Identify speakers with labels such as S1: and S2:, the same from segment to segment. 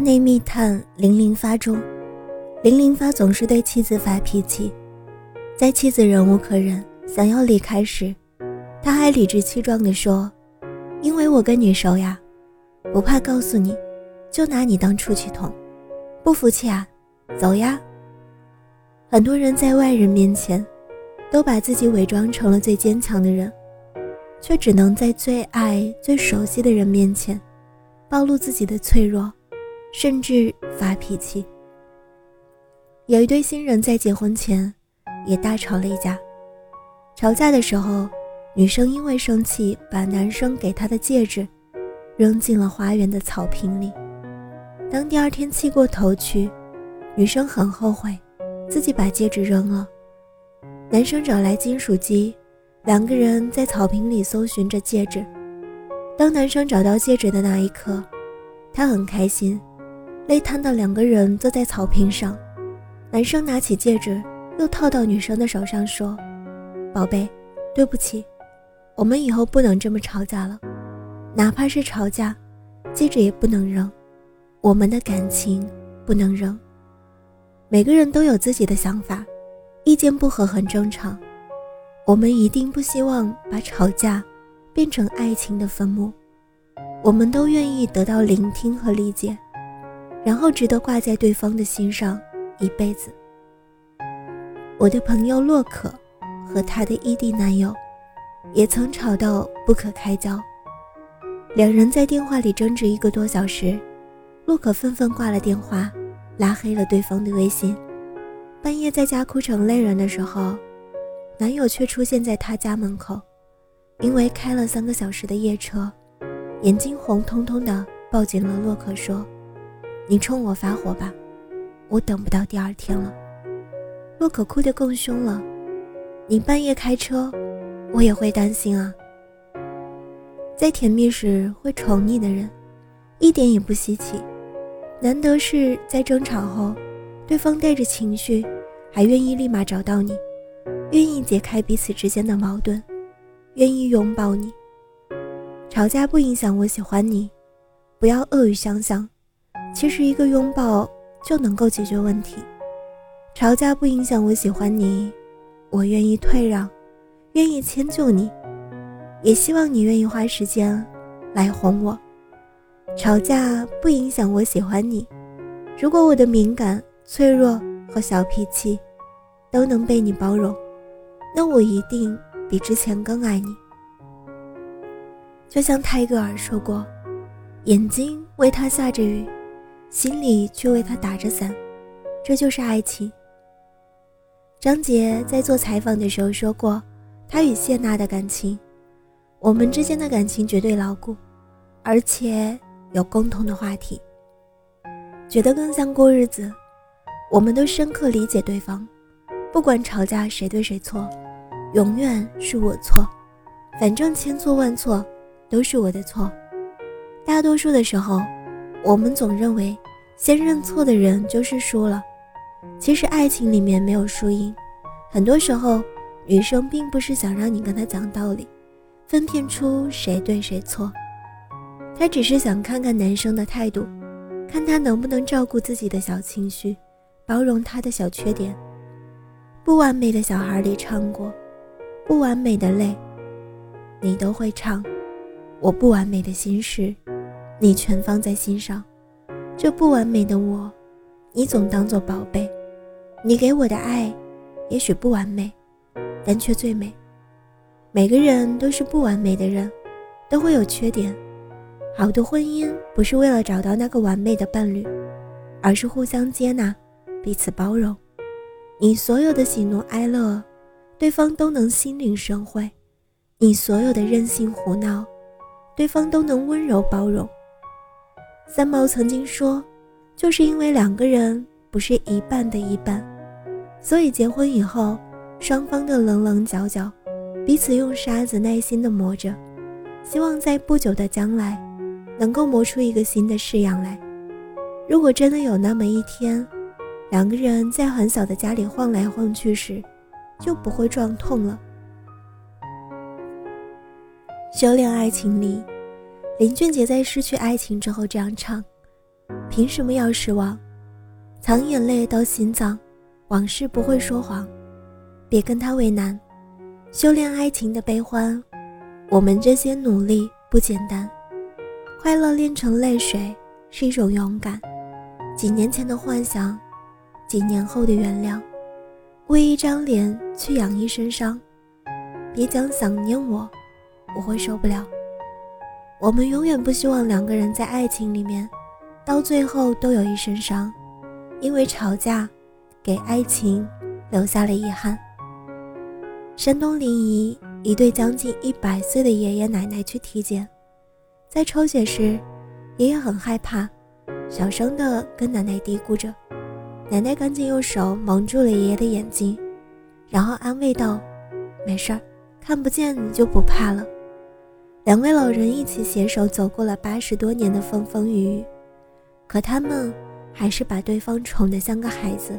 S1: 内密探零零发中，零零发总是对妻子发脾气。在妻子忍无可忍，想要离开时，他还理直气壮地说：“因为我跟你熟呀，不怕告诉你，就拿你当出气筒。不服气啊，走呀。”很多人在外人面前，都把自己伪装成了最坚强的人，却只能在最爱、最熟悉的人面前，暴露自己的脆弱。甚至发脾气。有一对新人在结婚前也大吵了一架。吵架的时候，女生因为生气，把男生给她的戒指扔进了花园的草坪里。当第二天气过头去，女生很后悔自己把戒指扔了。男生找来金属机，两个人在草坪里搜寻着戒指。当男生找到戒指的那一刻，他很开心。累瘫的两个人坐在草坪上，男生拿起戒指，又套到女生的手上，说：“宝贝，对不起，我们以后不能这么吵架了。哪怕是吵架，戒指也不能扔，我们的感情不能扔。每个人都有自己的想法，意见不合很正常。我们一定不希望把吵架变成爱情的坟墓。我们都愿意得到聆听和理解。”然后值得挂在对方的心上一辈子。我的朋友洛可和她的异地男友也曾吵到不可开交，两人在电话里争执一个多小时，洛可愤愤挂了电话，拉黑了对方的微信。半夜在家哭成泪人的时候，男友却出现在她家门口，因为开了三个小时的夜车，眼睛红彤彤的抱紧了洛可说。你冲我发火吧，我等不到第二天了。洛可哭得更凶了。你半夜开车，我也会担心啊。在甜蜜时会宠你的人，一点也不稀奇。难得是在争吵后，对方带着情绪，还愿意立马找到你，愿意解开彼此之间的矛盾，愿意拥抱你。吵架不影响我喜欢你，不要恶语相向。其实一个拥抱就能够解决问题。吵架不影响我喜欢你，我愿意退让，愿意迁就你，也希望你愿意花时间来哄我。吵架不影响我喜欢你，如果我的敏感、脆弱和小脾气都能被你包容，那我一定比之前更爱你。就像泰戈尔说过：“眼睛为他下着雨。”心里却为他打着伞，这就是爱情。张杰在做采访的时候说过，他与谢娜的感情，我们之间的感情绝对牢固，而且有共同的话题，觉得更像过日子。我们都深刻理解对方，不管吵架谁对谁错，永远是我错，反正千错万错都是我的错。大多数的时候。我们总认为，先认错的人就是输了。其实爱情里面没有输赢，很多时候，女生并不是想让你跟她讲道理，分辨出谁对谁错，她只是想看看男生的态度，看他能不能照顾自己的小情绪，包容他的小缺点。不完美的小孩里唱过，不完美的泪，你都会唱。我不完美的心事。你全放在心上，这不完美的我，你总当作宝贝。你给我的爱，也许不完美，但却最美。每个人都是不完美的人，都会有缺点。好的婚姻不是为了找到那个完美的伴侣，而是互相接纳，彼此包容。你所有的喜怒哀乐，对方都能心领神会。你所有的任性胡闹，对方都能温柔包容。三毛曾经说，就是因为两个人不是一半的一半，所以结婚以后，双方的棱棱角角，彼此用沙子耐心的磨着，希望在不久的将来，能够磨出一个新的式样来。如果真的有那么一天，两个人在很小的家里晃来晃去时，就不会撞痛了。修炼爱情里。林俊杰在失去爱情之后这样唱：“凭什么要失望？藏眼泪到心脏，往事不会说谎，别跟他为难。修炼爱情的悲欢，我们这些努力不简单。快乐炼成泪水是一种勇敢。几年前的幻想，几年后的原谅。为一张脸去养一身伤，别讲想念我，我会受不了。”我们永远不希望两个人在爱情里面，到最后都有一身伤，因为吵架，给爱情留下了遗憾。山东临沂一对将近一百岁的爷爷奶奶去体检，在抽血时，爷爷很害怕，小声的跟奶奶嘀咕着，奶奶赶紧用手蒙住了爷爷的眼睛，然后安慰道：“没事儿，看不见你就不怕了。”两位老人一起携手走过了八十多年的风风雨雨，可他们还是把对方宠得像个孩子，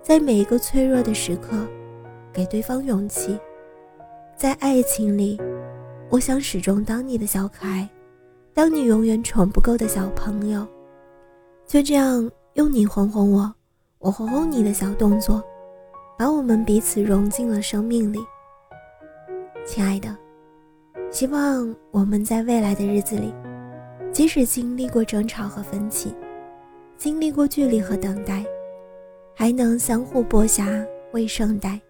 S1: 在每一个脆弱的时刻，给对方勇气。在爱情里，我想始终当你的小可爱，当你永远宠不够的小朋友。就这样，用你哄哄我，我哄哄你的小动作，把我们彼此融进了生命里，亲爱的。希望我们在未来的日子里，即使经历过争吵和分歧，经历过距离和等待，还能相互剥虾喂圣代，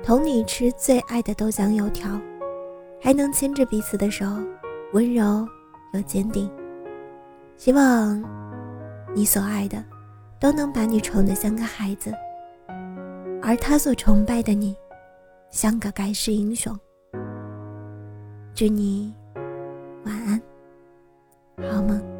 S1: 同你吃最爱的豆浆油条，还能牵着彼此的手，温柔又坚定。希望你所爱的，都能把你宠得像个孩子，而他所崇拜的你，像个盖世英雄。祝你晚安，好梦。